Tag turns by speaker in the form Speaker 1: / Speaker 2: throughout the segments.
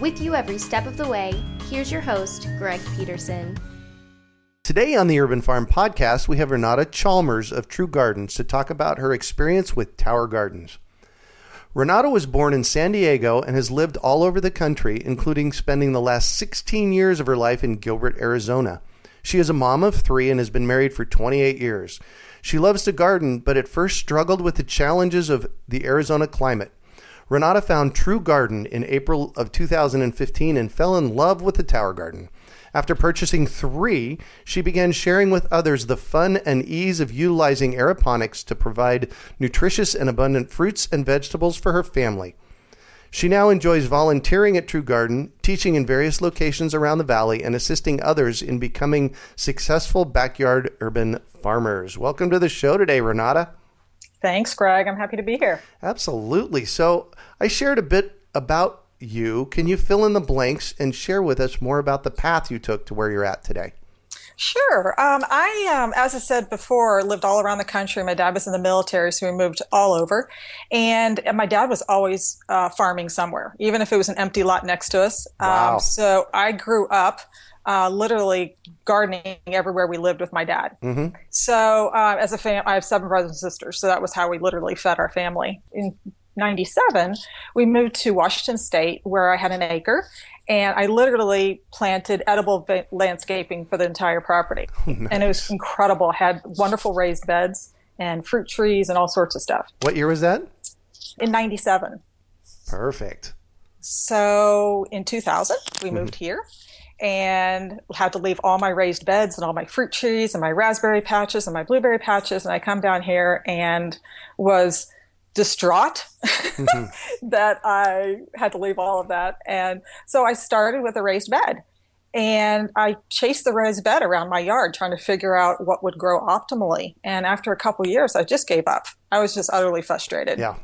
Speaker 1: With you every step of the way, here's your host, Greg Peterson.
Speaker 2: Today on the Urban Farm Podcast, we have Renata Chalmers of True Gardens to talk about her experience with Tower Gardens. Renata was born in San Diego and has lived all over the country, including spending the last 16 years of her life in Gilbert, Arizona. She is a mom of three and has been married for 28 years. She loves to garden, but at first struggled with the challenges of the Arizona climate. Renata found True Garden in April of 2015 and fell in love with the Tower Garden. After purchasing three, she began sharing with others the fun and ease of utilizing aeroponics to provide nutritious and abundant fruits and vegetables for her family. She now enjoys volunteering at True Garden, teaching in various locations around the valley, and assisting others in becoming successful backyard urban farmers. Welcome to the show today, Renata.
Speaker 3: Thanks, Greg. I'm happy to be here.
Speaker 2: Absolutely. So, I shared a bit about you. Can you fill in the blanks and share with us more about the path you took to where you're at today?
Speaker 3: Sure. Um, I, um, as I said before, lived all around the country. My dad was in the military, so we moved all over. And my dad was always uh, farming somewhere, even if it was an empty lot next to us.
Speaker 2: Um, wow. Um,
Speaker 3: so I grew up uh, literally gardening everywhere we lived with my dad.
Speaker 2: Mm-hmm.
Speaker 3: So uh, as a family, I have seven brothers and sisters. So that was how we literally fed our family. In 97, we moved to Washington State where I had an acre and I literally planted edible va- landscaping for the entire property.
Speaker 2: Oh, nice.
Speaker 3: And it was incredible. I had wonderful raised beds and fruit trees and all sorts of stuff.
Speaker 2: What year was that?
Speaker 3: In 97.
Speaker 2: Perfect.
Speaker 3: So in 2000, we mm-hmm. moved here and had to leave all my raised beds and all my fruit trees and my raspberry patches and my blueberry patches. And I come down here and was distraught mm-hmm. that I had to leave all of that. And so I started with a raised bed. And I chased the raised bed around my yard trying to figure out what would grow optimally. And after a couple years, I just gave up. I was just utterly frustrated.
Speaker 2: Yeah.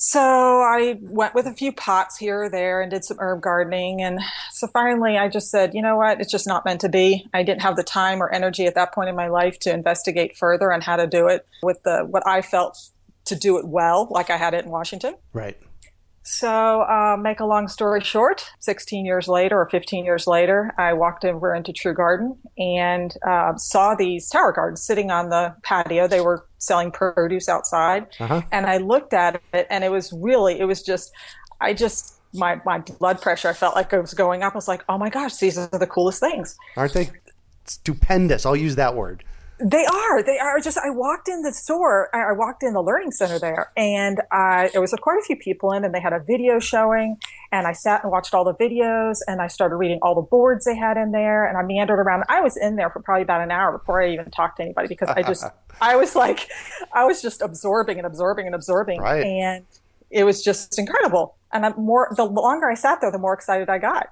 Speaker 3: So I went with a few pots here or there and did some herb gardening. And so finally I just said, you know what? It's just not meant to be. I didn't have the time or energy at that point in my life to investigate further on how to do it with the, what I felt to do it well, like I had it in Washington.
Speaker 2: Right.
Speaker 3: So, uh, make a long story short, 16 years later or 15 years later, I walked over into True Garden and uh, saw these tower gardens sitting on the patio. They were selling produce outside.
Speaker 2: Uh-huh.
Speaker 3: And I looked at it and it was really, it was just, I just, my, my blood pressure, I felt like it was going up. I was like, oh my gosh, these are the coolest things.
Speaker 2: Aren't they stupendous? I'll use that word.
Speaker 3: They are. They are just. I walked in the store. I walked in the learning center there, and I, there was quite a few people in, and they had a video showing. And I sat and watched all the videos, and I started reading all the boards they had in there, and I meandered around. I was in there for probably about an hour before I even talked to anybody because I just, I was like, I was just absorbing and absorbing and absorbing,
Speaker 2: right.
Speaker 3: and it was just incredible. And I'm more. The longer I sat there, the more excited I got.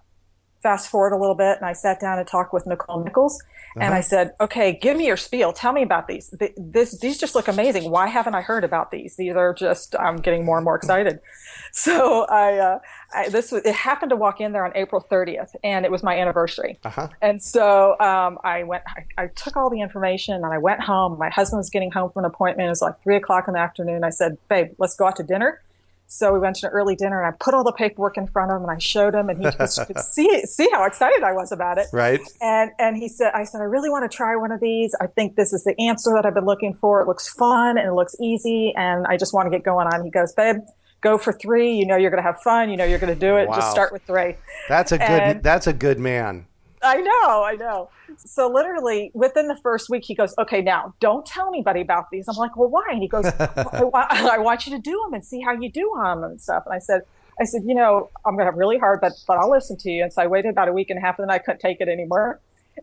Speaker 3: Fast forward a little bit, and I sat down and talked with Nicole Nichols uh-huh. And I said, okay, give me your spiel. Tell me about these. This, these just look amazing. Why haven't I heard about these? These are just, I'm getting more and more excited. So I, uh, I this, it happened to walk in there on April 30th and it was my anniversary.
Speaker 2: Uh-huh.
Speaker 3: And so, um, I went, I, I, took all the information and I went home. My husband was getting home from an appointment. It was like three o'clock in the afternoon. I said, babe, let's go out to dinner. So we went to an early dinner and I put all the paperwork in front of him and I showed him and he just could see see how excited I was about it.
Speaker 2: Right.
Speaker 3: And and he said I said I really want to try one of these. I think this is the answer that I've been looking for. It looks fun and it looks easy and I just want to get going on. He goes, "Babe, go for 3. You know you're going to have fun. You know you're going to do it.
Speaker 2: Wow.
Speaker 3: Just start with 3."
Speaker 2: That's a good and, that's a good man.
Speaker 3: I know, I know. So literally within the first week, he goes, "Okay, now don't tell anybody about these." I'm like, "Well, why?" And he goes, I, want, "I want you to do them and see how you do them and stuff." And I said, "I said, you know, I'm going to have really hard, but but I'll listen to you." And so I waited about a week and a half, and then I couldn't take it anymore.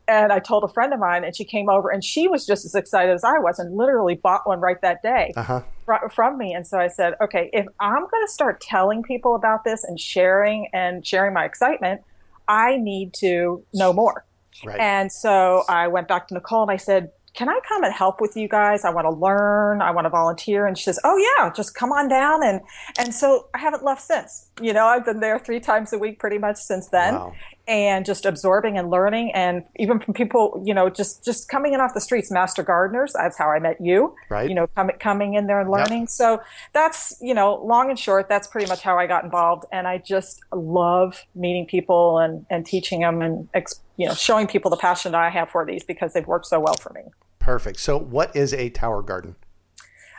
Speaker 3: And I told a friend of mine, and she came over, and she was just as excited as I was, and literally bought one right that day
Speaker 2: Uh-huh.
Speaker 3: fr- from me. And so I said, okay, if I'm going to start telling people about this and sharing and sharing my excitement, I need to know more.
Speaker 2: Right.
Speaker 3: And so I went back to Nicole and I said, can I come and help with you guys? I want to learn. I want to volunteer. And she says, Oh yeah, just come on down. And, and so I haven't left since, you know, I've been there three times a week pretty much since then
Speaker 2: Wow.
Speaker 3: And just absorbing and learning. And even from people, you know, just, just coming in off the streets, master gardeners. That's how I met you,
Speaker 2: Right.
Speaker 3: you know, coming, coming in there and learning. So that's, you know, long and short, that's pretty much how I got involved. And I just love meeting people and, and teaching them and, you know, showing people the passion that I have for these because they've worked so well for me.
Speaker 2: Perfect. So, what is a tower garden?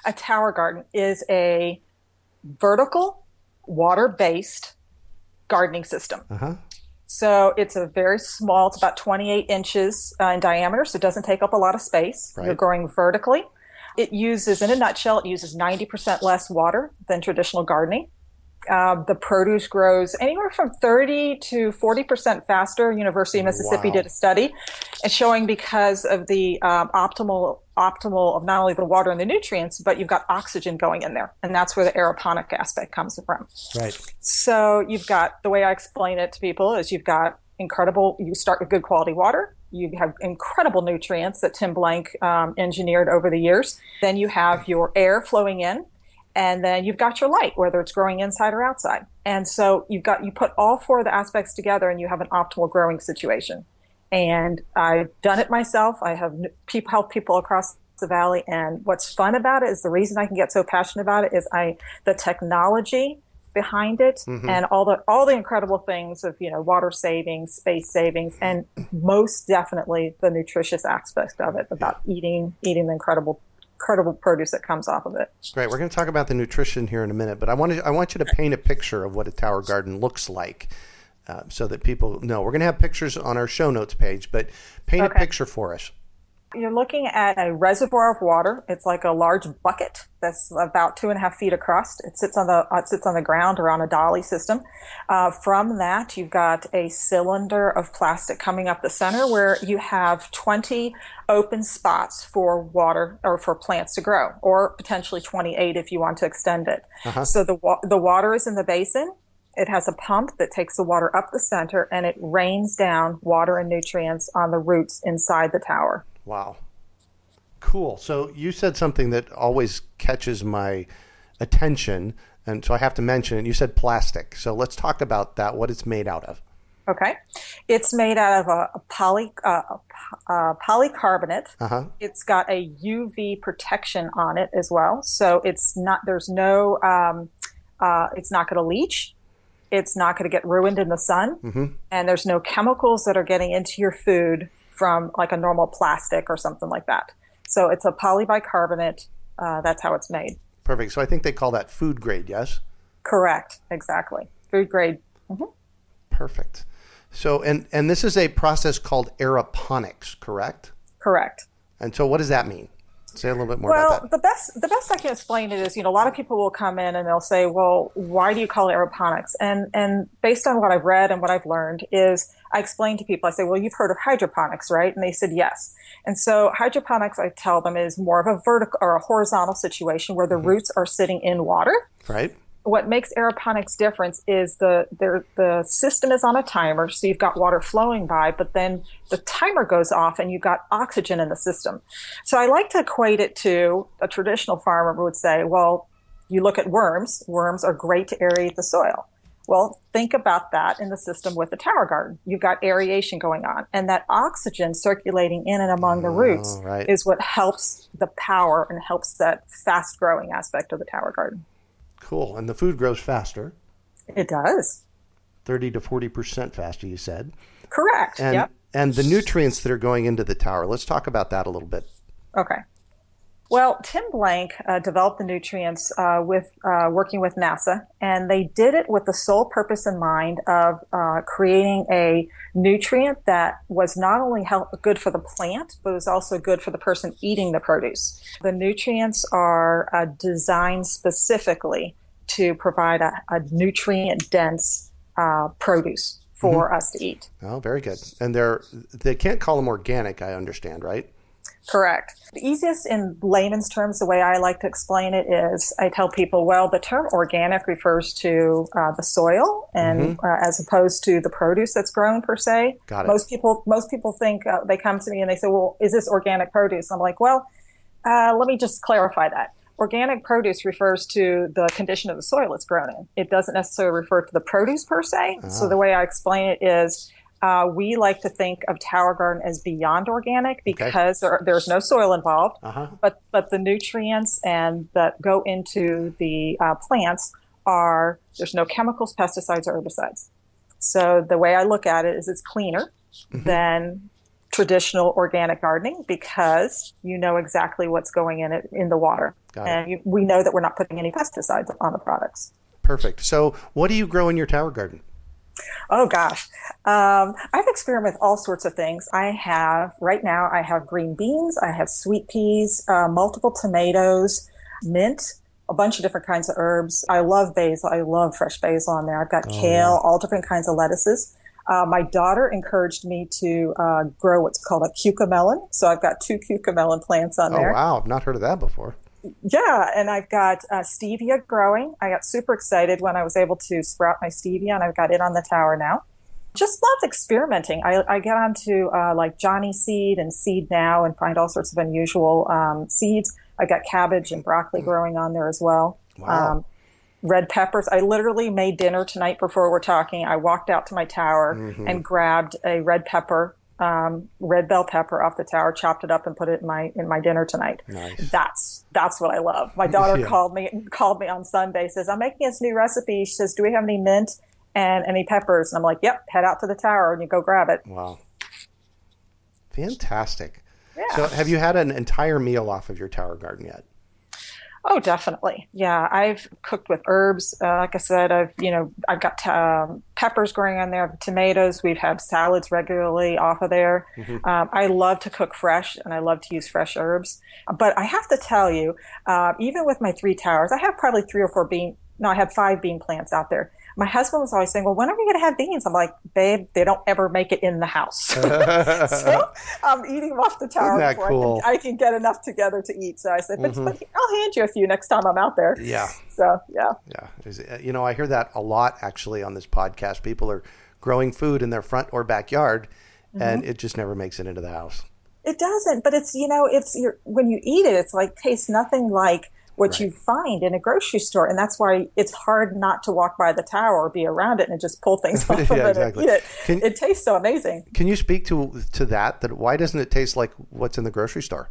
Speaker 3: a tower garden is a vertical, water based gardening system.
Speaker 2: Uh-huh.
Speaker 3: So it's a very small, it's about 28 inches uh, in diameter, so it doesn't take up a lot of space.
Speaker 2: Right.
Speaker 3: You're growing vertically. It uses, in a nutshell, it uses 90% less water than traditional gardening. Um, the produce grows anywhere from 30 to 40% faster. University of Mississippi
Speaker 2: Wow.
Speaker 3: did a study and showing because of the um, optimal optimal of not only the water and the nutrients, but you've got oxygen going in there, and that's where the aeroponic aspect comes from.
Speaker 2: Right.
Speaker 3: So you've got the way I explain it to people is you've got incredible. You start with good quality water. You have incredible nutrients that Tim Blank um, engineered over the years. Then you have your air flowing in, and then you've got your light, whether it's growing inside or outside. And so you've got you put all four of the aspects together, and you have an optimal growing situation. And I've done it myself. I have people help people across the valley. And what's fun about it is the reason I can get so passionate about it is I the technology behind it mm-hmm. and all the all the incredible things of you know water savings, space savings, and most definitely the nutritious aspect of it about eating eating the incredible incredible produce that comes off of it.
Speaker 2: Great. We're going to talk about the nutrition here in a minute, but I want to, I want you to paint a picture of what a tower garden looks like, uh, so that people know. We're going to have pictures on our show notes page, but paint a picture for us.
Speaker 3: You're looking at a reservoir of water. It's like a large bucket that's about two and a half feet across. It sits on the it sits on the ground or on a dolly system. Uh, from that, you've got a cylinder of plastic coming up the center where you have 20 open spots for water or for plants to grow, or potentially 28 if you want to extend it. So the the water is in the basin. It has a pump that takes the water up the center and it rains down water and nutrients on the roots inside the tower.
Speaker 2: Wow. Cool. So you said something that always catches my attention, and so I have to mention it. You said plastic. So let's talk about that. What it's made out of.
Speaker 3: Okay, it's made out of a, a poly uh, uh, polycarbonate.
Speaker 2: Uh huh.
Speaker 3: It's got a UV protection on it as well, so it's not. There's no. Um, uh, it's not going to leach. It's not going to get ruined in the sun, and there's no chemicals that are getting into your food from like a normal plastic or something like that. So it's a polybicarbonate. Uh, that's how it's made.
Speaker 2: Perfect. So I think they call that food grade. Yes.
Speaker 3: Correct. Exactly. Food grade.
Speaker 2: Perfect. So and and this is a process called aeroponics, correct?
Speaker 3: Correct.
Speaker 2: And so what does that mean? Say a little bit more
Speaker 3: Well,
Speaker 2: about that.
Speaker 3: the best the best I can explain it is, you know, a lot of people will come in and they'll say, "Well, why do you call it aeroponics?" And and based on what I've read and what I've learned is, I explain to people, I say, "Well, you've heard of hydroponics, right?" And they said, "Yes." And so hydroponics, I tell them, is more of a vertical or a horizontal situation where the mm-hmm. roots are sitting in water
Speaker 2: Right.
Speaker 3: What makes aeroponics different is the, the the system is on a timer, so you've got water flowing by, but then the timer goes off and you've got oxygen in the system. So I like to equate it to a traditional farmer would say, well, you look at worms. Worms are great to aerate the soil. Well, think about that in the system with the tower garden. You've got aeration going on, and that oxygen circulating in and among the oh, roots
Speaker 2: right.
Speaker 3: is what helps the power and helps that fast growing aspect of the tower garden.
Speaker 2: Cool. And the food grows faster,
Speaker 3: It does.
Speaker 2: thirty to forty percent faster. You said.
Speaker 3: Correct.
Speaker 2: And
Speaker 3: yep.
Speaker 2: and the nutrients that are going into the tower. Let's talk about that a little bit.
Speaker 3: Okay. Well, Tim Blank uh, developed the nutrients uh, with uh, working with NASA, and they did it with the sole purpose in mind of uh, creating a nutrient that was not only help, good for the plant, but was also good for the person eating the produce. The nutrients are uh, designed specifically to provide a, a nutrient dense uh, produce for mm-hmm. us to eat.
Speaker 2: Oh, very good. And they're they can't call them organic, I understand, right?
Speaker 3: Correct. The easiest in layman's terms, the way I like to explain it is I tell people, well, the term organic refers to uh, the soil and mm-hmm. uh, as opposed to the produce that's grown per se.
Speaker 2: Got it.
Speaker 3: Most people, most people think uh, they come to me and they say, well, is this organic produce? I'm like, well, uh, let me just clarify that. Organic produce refers to the condition of the soil it's grown in. It doesn't necessarily refer to the produce per se. So ah. the way I explain it is uh, we like to think of Tower Garden as beyond organic because okay. there, there's no soil involved, uh-huh. but but the nutrients and that go into the uh, plants are there's no chemicals, pesticides, or herbicides. So the way I look at it is it's cleaner mm-hmm. than traditional organic gardening because you know exactly what's going in it in the water, and you, we know that we're not putting any pesticides on the products.
Speaker 2: Perfect. So, what do you grow in your tower garden?
Speaker 3: Oh gosh, um, I've experimented with all sorts of things. I have right now. I have green beans. I have sweet peas, uh, multiple tomatoes, mint, a bunch of different kinds of herbs. I love basil. I love fresh basil on there. I've got oh, kale, yeah. all different kinds of lettuces. Uh, my daughter encouraged me to uh, grow what's called a cucamelon. So I've got two cucamelon plants on
Speaker 2: oh,
Speaker 3: there.
Speaker 2: Oh wow, I've not heard of that before
Speaker 3: yeah, and I've got uh, stevia growing. I got super excited when I was able to sprout my stevia, and I've got it on the tower now. Just lots of experimenting. I, I get onto uh, like Johnny Seed and Seed Now and find all sorts of unusual um, seeds. I've got cabbage and broccoli mm. growing on there as well.
Speaker 2: Wow. Um,
Speaker 3: red peppers. I literally made dinner tonight before we're talking. I walked out to my tower mm-hmm. and grabbed a red pepper um, red bell pepper off the tower, chopped it up, and put it in my in my dinner tonight.
Speaker 2: Nice.
Speaker 3: That's that's what I love. My daughter yeah. called me called me on Sunday. Says I'm making this new recipe. She says, "Do we have any mint and any peppers?" And I'm like, "Yep." Head out to the tower and you go grab it.
Speaker 2: Wow, fantastic. Yeah. So, have you had an entire meal off of your tower garden yet?
Speaker 3: Oh, definitely. Yeah, I've cooked with herbs. Uh, like I said, I've you know I've got um, peppers growing on there, tomatoes. We've had salads regularly off of there. Mm-hmm. Um, I love to cook fresh, and I love to use fresh herbs. But I have to tell you, uh, even with my three towers, I have probably three or four bean. No, I have five bean plants out there my husband was always saying, "Well, when are we going to have beans?" I'm like, "Babe, they don't ever make it in the house." so I'm eating them off the tower before cool? I, can, I, can, get enough together to eat. So I said, but, mm-hmm. but, I'll hand you a few next time I'm out there."
Speaker 2: Yeah.
Speaker 3: So yeah.
Speaker 2: Yeah. You know, I hear that a lot actually on this podcast. People are growing food in their front or backyard, mm-hmm. and it just never makes it into the house.
Speaker 3: It doesn't, but it's you know, it's your when you eat it, it's like tastes nothing like what right. you find in a grocery store. And that's why it's hard not to walk by the tower or be around it and just pull things off yeah, of it exactly. and eat it. Can, it tastes so amazing.
Speaker 2: Can you speak to to that? That why doesn't it taste like what's in the grocery store?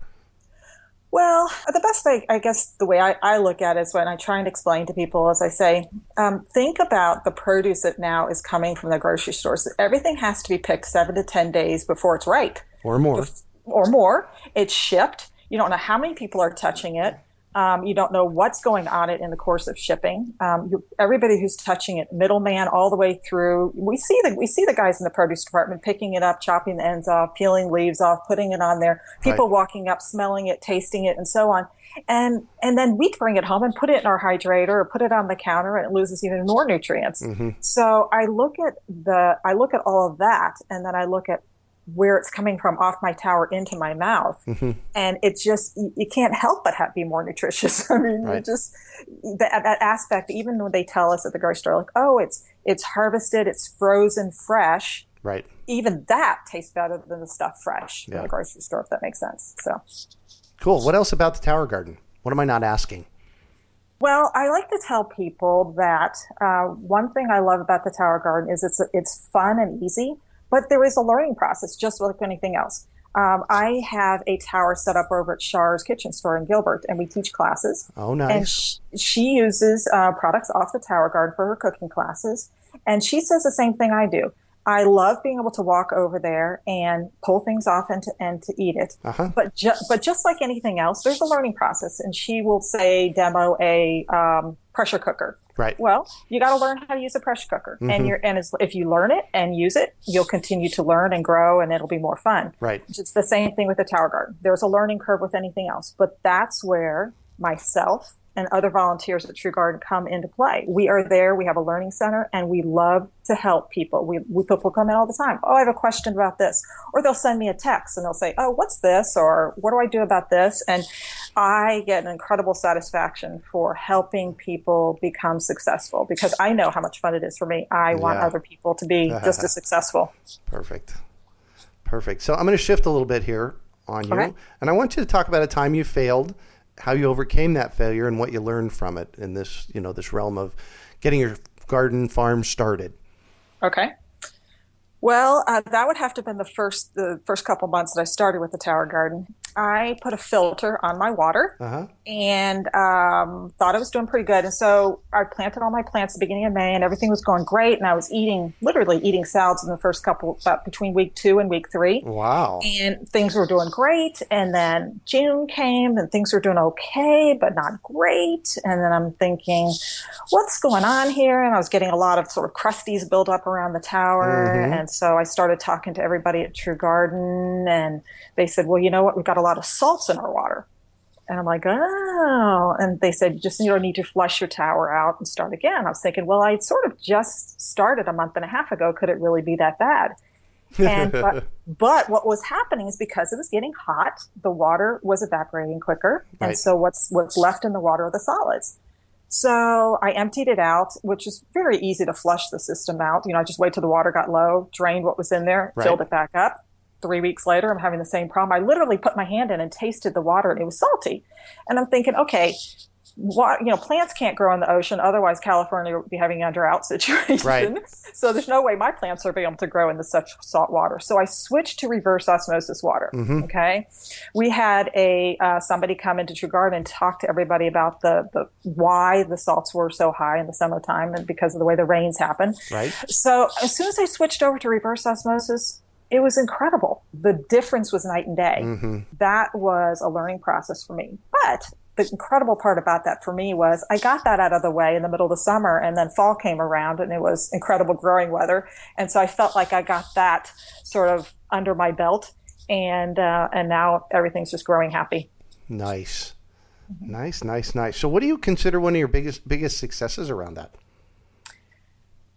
Speaker 3: Well, the best way, I guess, the way I, I, look at it is when I try and explain to people, as I say, um, think about the produce that now is coming from the grocery stores. Everything has to be picked seven to 10 days before it's ripe.
Speaker 2: Or more.
Speaker 3: Or more. It's shipped. You don't know how many people are touching it. Um, you don't know what's going on it in the course of shipping. Um, you, everybody who's touching it, middleman all the way through. We see the we see the guys in the produce department picking it up, chopping the ends off, peeling leaves off, putting it on there. People right. walking up, smelling it, tasting it, and so on. And and then we bring it home and put it in our hydrator or put it on the counter, and it loses even more nutrients. Mm-hmm. So I look at the I look at all of that, and then I look at where it's coming from off my tower into my mouth. Mm-hmm. And it's just, you, you, can't help but have, be more nutritious. I mean, right. just that, that, aspect, even when they tell us at the grocery store, like, oh, it's, it's harvested, it's frozen fresh.
Speaker 2: Right.
Speaker 3: Even that tastes better than the stuff fresh yeah. in the grocery store, if that makes sense. So
Speaker 2: cool. What else about the tower garden? What am I not asking?
Speaker 3: Well, I like to tell people that uh, one thing I love about the Tower Garden is it's it's fun and easy. But there is a learning process, just like anything else. Um, I have a tower set up over at Char's Kitchen Store in Gilbert, and we teach classes.
Speaker 2: Oh, nice.
Speaker 3: And sh- she uses uh, products off the Tower Garden for her cooking classes. And she says the same thing I do. I love being able to walk over there and pull things off and to, and to eat it.
Speaker 2: Uh-huh.
Speaker 3: But ju- but just like anything else, there's a learning process. And she will say demo a um, pressure cooker.
Speaker 2: Right.
Speaker 3: Well, you got to learn how to use a pressure cooker,
Speaker 2: Mm-hmm.
Speaker 3: and you're and as, if you learn it and use it, you'll continue to learn and grow, and it'll be more fun.
Speaker 2: Right.
Speaker 3: It's the same thing with the tower garden. There's a learning curve with anything else, but that's where myself and other volunteers at True Garden come into play. We are there. We have a learning center, and we love to help people. We, we people come in all the time. Oh, I have a question about this, or they'll send me a text and they'll say, "Oh, what's this?" or "What do I do about this?" And I get an incredible satisfaction for helping people become successful because I know how much fun it is for me. I want
Speaker 2: Yeah.
Speaker 3: other people to be just as successful.
Speaker 2: Perfect. Perfect. So I'm going to shift a little bit here on you,
Speaker 3: Okay.
Speaker 2: and I want you to talk about a time you failed, how you overcame that failure, and what you learned from it in this, you know, this realm of getting your garden farm started.
Speaker 3: Okay. Well, uh, that would have to have been the first the first couple months that I started with the tower garden. I put a filter on my water
Speaker 2: Uh-huh.
Speaker 3: And um, thought I was doing pretty good. And so I planted all my plants at the beginning of May, and everything was going great. And I was eating, literally eating salads in the first couple, but between week two and week three
Speaker 2: Wow.
Speaker 3: and things were doing great. And then June came and things were doing okay, but not great. And then I'm thinking, what's going on here? And I was getting a lot of sort of crusties build up around the tower. And so I started talking to everybody at True Garden and they said, well, you know what? We've got a lot of salts in our water. And I'm like, oh. And they said, you just you know, need to flush your tower out and start again. I was thinking, well, I sort of just started a month and a half ago. Could it really be that bad? and but, but what was happening is because it was getting hot, the water was evaporating quicker, and so what's what's left in the water are the solids. So I emptied it out, which is very easy to flush the system out. You know, I just wait till the water got low, drained what was in there,
Speaker 2: Right.
Speaker 3: filled it back up. Three weeks later, I'm having the same problem. I literally put my hand in and tasted the water, and it was salty. And I'm thinking, okay, what you know, plants can't grow in the ocean, otherwise California would be having a drought situation.
Speaker 2: Right.
Speaker 3: So there's no way my plants are being able to grow in the such salt water. So I switched to reverse osmosis water. Okay, we had a uh, somebody come into True Garden and talk to everybody about the the why the salts were so high in the summertime and because of the way the rains happen.
Speaker 2: Right.
Speaker 3: So as soon as I switched over to reverse osmosis, it was incredible. The difference was night and day. That was a learning process for me. But the incredible part about that for me was I got that out of the way in the middle of the summer and then fall came around and it was incredible growing weather. And so I felt like I got that sort of under my belt and, uh, and now everything's just growing happy.
Speaker 2: Nice. Nice, nice, nice. So what do you consider one of your biggest biggest successes around that?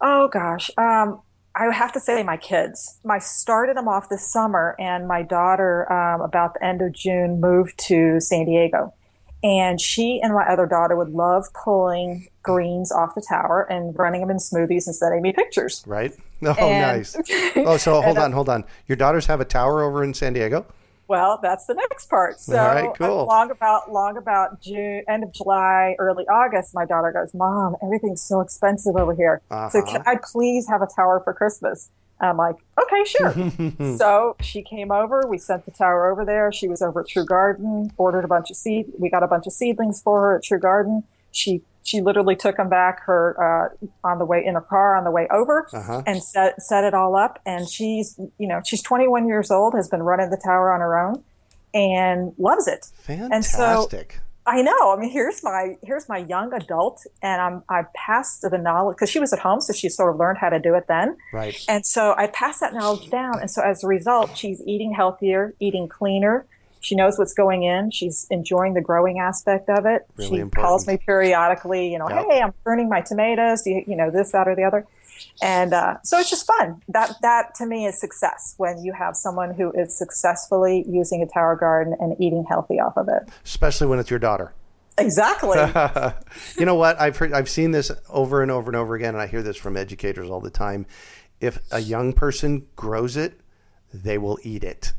Speaker 3: Oh gosh. Um, I have to say my kids. I started them off this summer, and my daughter, um, about the end of June, moved to San Diego. And she and my other daughter would love pulling greens off the tower and running them in smoothies and sending me pictures.
Speaker 2: Right? Oh,
Speaker 3: And-
Speaker 2: nice. Oh, so hold on, hold on. Your daughters have a tower over in San Diego?
Speaker 3: Well, that's the next part. So,
Speaker 2: right, cool.
Speaker 3: uh, long about long about June, end of July, early August, my daughter goes, "Mom, everything's so expensive over here. So,
Speaker 2: Uh-huh.
Speaker 3: can I please have a tower for Christmas?" I'm like, "Okay, sure." so she came over. We sent the tower over there. She was over at True Garden, ordered a bunch of seed. We got a bunch of seedlings for her at True Garden. She she literally took them back her uh, on the way in her car on the way over
Speaker 2: Uh-huh.
Speaker 3: and set set it all up. And she's you know she's 21 years old, has been running the tower on her own, and loves it. And so
Speaker 2: Fantastic.
Speaker 3: I know. I mean, here's my here's my young adult, and I'm I passed the knowledge because she was at home, so she sort of learned how to do it then.
Speaker 2: right.
Speaker 3: And so I passed that knowledge down, and so as a result, she's eating healthier, eating cleaner. She knows what's going in. She's enjoying the growing aspect of it.
Speaker 2: Really
Speaker 3: she
Speaker 2: important.
Speaker 3: calls me periodically, you know,
Speaker 2: Yep.
Speaker 3: hey, I'm pruning my tomatoes. Do you, you know, this, that, or the other. And uh, so it's just fun. That that to me is success when you have someone who is successfully using a tower garden and eating healthy off of it.
Speaker 2: Especially when it's your daughter.
Speaker 3: Exactly.
Speaker 2: you know what? I've heard, I've seen this over and over and over again, and I hear this from educators all the time. If a young person grows it, they will eat it.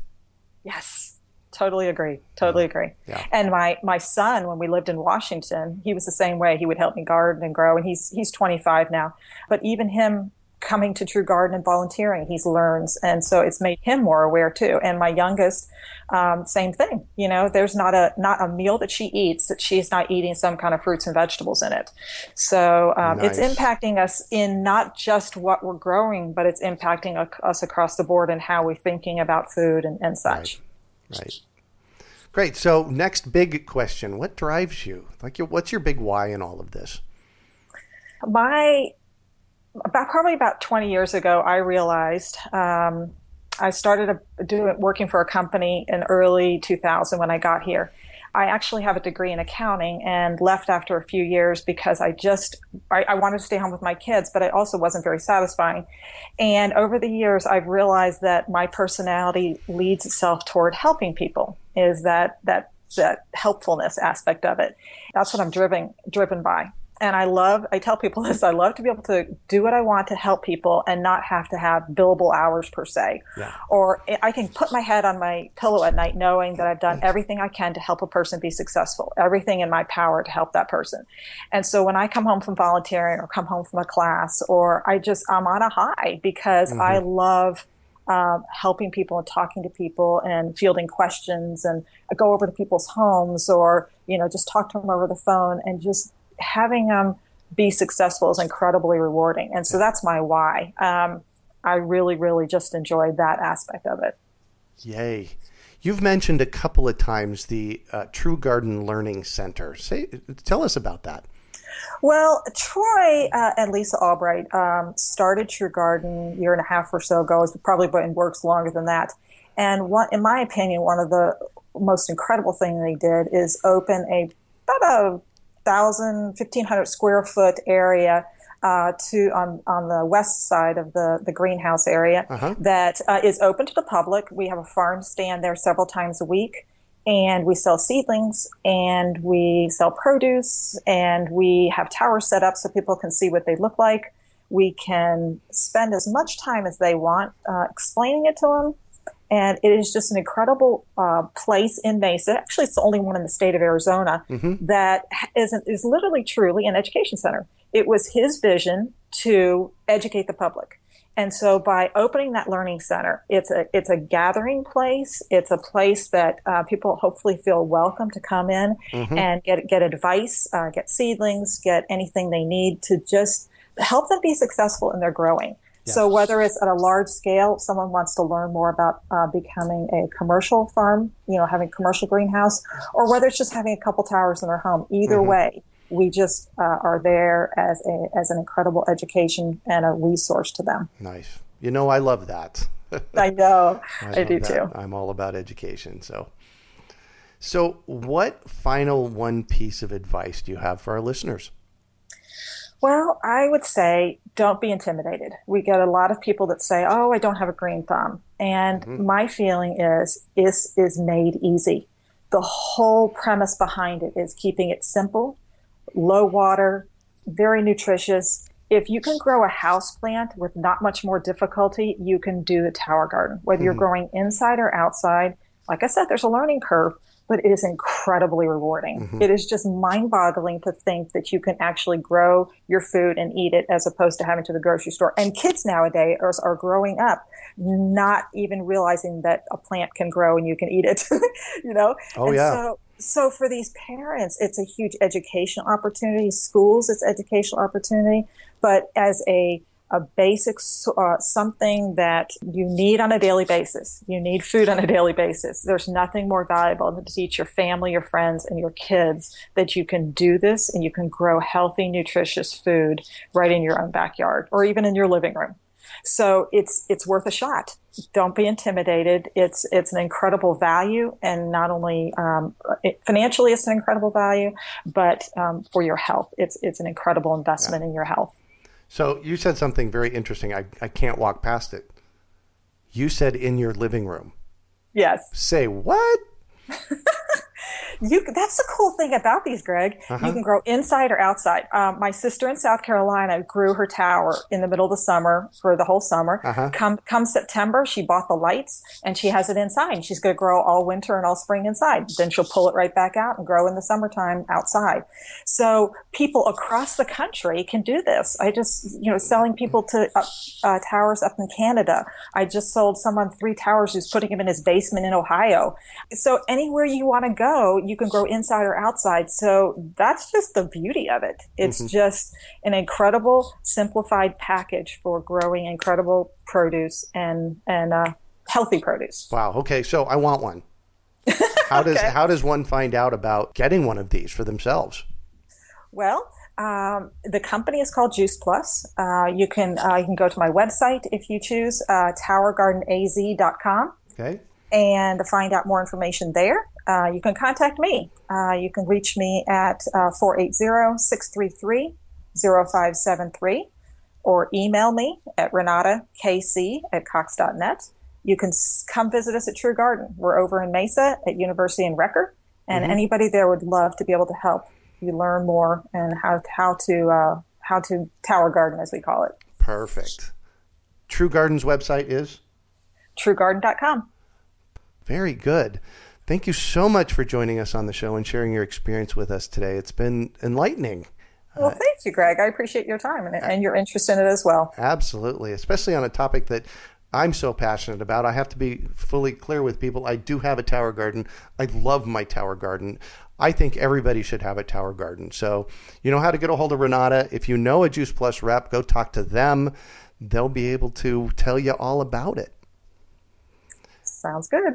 Speaker 3: Yes. Totally agree. Totally agree.
Speaker 2: Yeah.
Speaker 3: And my my son, when we lived in Washington, he was the same way. He would help me garden and grow, and he's he's 25 now. But even him, coming to True Garden and volunteering. he's learns, and so it's made him more aware too. And my youngest, um, same thing. You know, there's not a not a meal that she eats that she's not eating some kind of fruits and vegetables in it. So um, nice. it's impacting us in not just what we're growing, but it's impacting us across the board and how we're thinking about food and, and such.
Speaker 2: Right. right. Great. So next big question: What drives you? Like, what's your big why in all of this?
Speaker 3: My about probably about 20 years ago, I realized um, I started a, doing working for a company in early 2000 when I got here. I actually have a degree in accounting and left after a few years because I just I, I, wanted to stay home with my kids, but it also wasn't very satisfying. And over the years, I've realized that my personality leads itself toward helping people. Is that that that helpfulness aspect of it? That's what I'm driven driven by and I love, I tell people this, I love to be able to do what I want to help people and not have to have billable hours per se. Yeah. Or I can put my head on my pillow at night knowing that I've done everything I can to help a person be successful, everything in my power to help that person. And so when I come home from volunteering or come home from a class or I just, I'm on a high because mm-hmm. I love um, helping people and talking to people and fielding questions and go over to people's homes or, you know, just talk to them over the phone and just having them be successful is incredibly rewarding. And so that's my why. Um, I really, really just enjoyed that aspect of it.
Speaker 2: Yay. You've mentioned a couple of times the uh, True Garden Learning Center. Say, tell us about that.
Speaker 3: Well, Troy uh, and Lisa Albright um, started True Garden a year and a half or so ago. It's probably been works longer than that. And one, in my opinion, one of the most incredible things they did is open a about a 1,000, 1,500 square foot area uh, to on on the west side of the the greenhouse area uh-huh. that uh, is open to the public. We have a farm stand there several times a week, and we sell seedlings and we sell produce and we have towers set up so people can see what they look like. We can spend as much time as they want uh, explaining it to them and it is just an incredible uh, place in Mesa. Actually, it's the only one in the state of Arizona mm-hmm. that is, is literally truly an education center. It was his vision to educate the public. And so by opening that learning center, it's a, it's a gathering place. It's a place that uh, people hopefully feel welcome to come in mm-hmm. and get, get advice, uh, get seedlings, get anything they need to just help them be successful in their growing. So whether it's at a large scale, someone wants to learn more about uh, becoming a commercial farm, you know, having a commercial greenhouse, or whether it's just having a couple towers in their home, either mm-hmm. way, we just uh, are there as a as an incredible education and a resource to them.
Speaker 2: Nice. You know, I love that.
Speaker 3: I know. I, I do that. too.
Speaker 2: I'm all about education. So, so what final one piece of advice do you have for our listeners?
Speaker 3: Well, I would say don't be intimidated. We get a lot of people that say, "Oh, I don't have a green thumb." And mm-hmm. my feeling is is is made easy. The whole premise behind it is keeping it simple, low water, very nutritious. If you can grow a house plant with not much more difficulty, you can do the tower garden. Whether mm-hmm. you're growing inside or outside, like I said, there's a learning curve, but it is incredibly rewarding. Mm-hmm. It is just mind boggling to think that you can actually grow your food and eat it as opposed to having to the grocery store. And kids nowadays are, are growing up not even realizing that a plant can grow and you can eat it, you know?
Speaker 2: Oh, and yeah.
Speaker 3: So, so for these parents, it's a huge educational opportunity. Schools, it's educational opportunity. But as a a basic uh, something that you need on a daily basis. You need food on a daily basis. There's nothing more valuable than to teach your family, your friends, and your kids that you can do this and you can grow healthy, nutritious food right in your own backyard or even in your living room. So it's it's worth a shot. Don't be intimidated. It's it's an incredible value, and not only um, it, financially, it's an incredible value, but um, for your health, it's it's an incredible investment yeah. in your health.
Speaker 2: So you said something very interesting. I, I can't walk past it. You said in your living room.
Speaker 3: Yes.
Speaker 2: Say what?
Speaker 3: you that's the cool thing about these, Greg. Uh-huh. You can grow inside or outside. Um, my sister in South Carolina grew her tower in the middle of the summer for the whole summer. Uh-huh. Come come September, she bought the lights and she has it inside. She's going to grow all winter and all spring inside. Then she'll pull it right back out and grow in the summertime outside. So people across the country can do this. I just you know selling people to uh, uh, towers up in Canada. I just sold someone three towers who's putting them in his basement in Ohio. So anywhere you want to go, you can grow inside or outside. So that's just the beauty of it. It's mm-hmm. just an incredible simplified package for growing incredible produce and and uh, healthy produce.
Speaker 2: Wow. Okay. So I want one. How does okay. how does one find out about getting one of these for themselves?
Speaker 3: Well, um, the company is called Juice Plus. Uh, you can uh, you can go to my website if you choose uh, towergardenaz.com.
Speaker 2: Okay.
Speaker 3: And find out more information there. Uh, you can contact me. Uh, you can reach me at uh, 480-633-0573 or email me at renatakc at cox.net. You can come visit us at True Garden. We're over in Mesa at University and Recker, and mm-hmm. anybody there would love to be able to help you learn more and how how to uh, how to tower garden as we call it.
Speaker 2: Perfect. True Garden's website is
Speaker 3: truegarden.com.
Speaker 2: Very good. Thank you so much for joining us on the show and sharing your experience with us today. It's been enlightening.
Speaker 3: Well, thank you, Greg. I appreciate your time and, and your interest in it as well.
Speaker 2: Absolutely, especially on a topic that I'm so passionate about. I have to be fully clear with people. I do have a tower garden. I love my tower garden. I think everybody should have a tower garden. So, you know how to get a hold of Renata. If you know a Juice Plus rep, go talk to them. They'll be able to tell you all about it.
Speaker 3: Sounds good.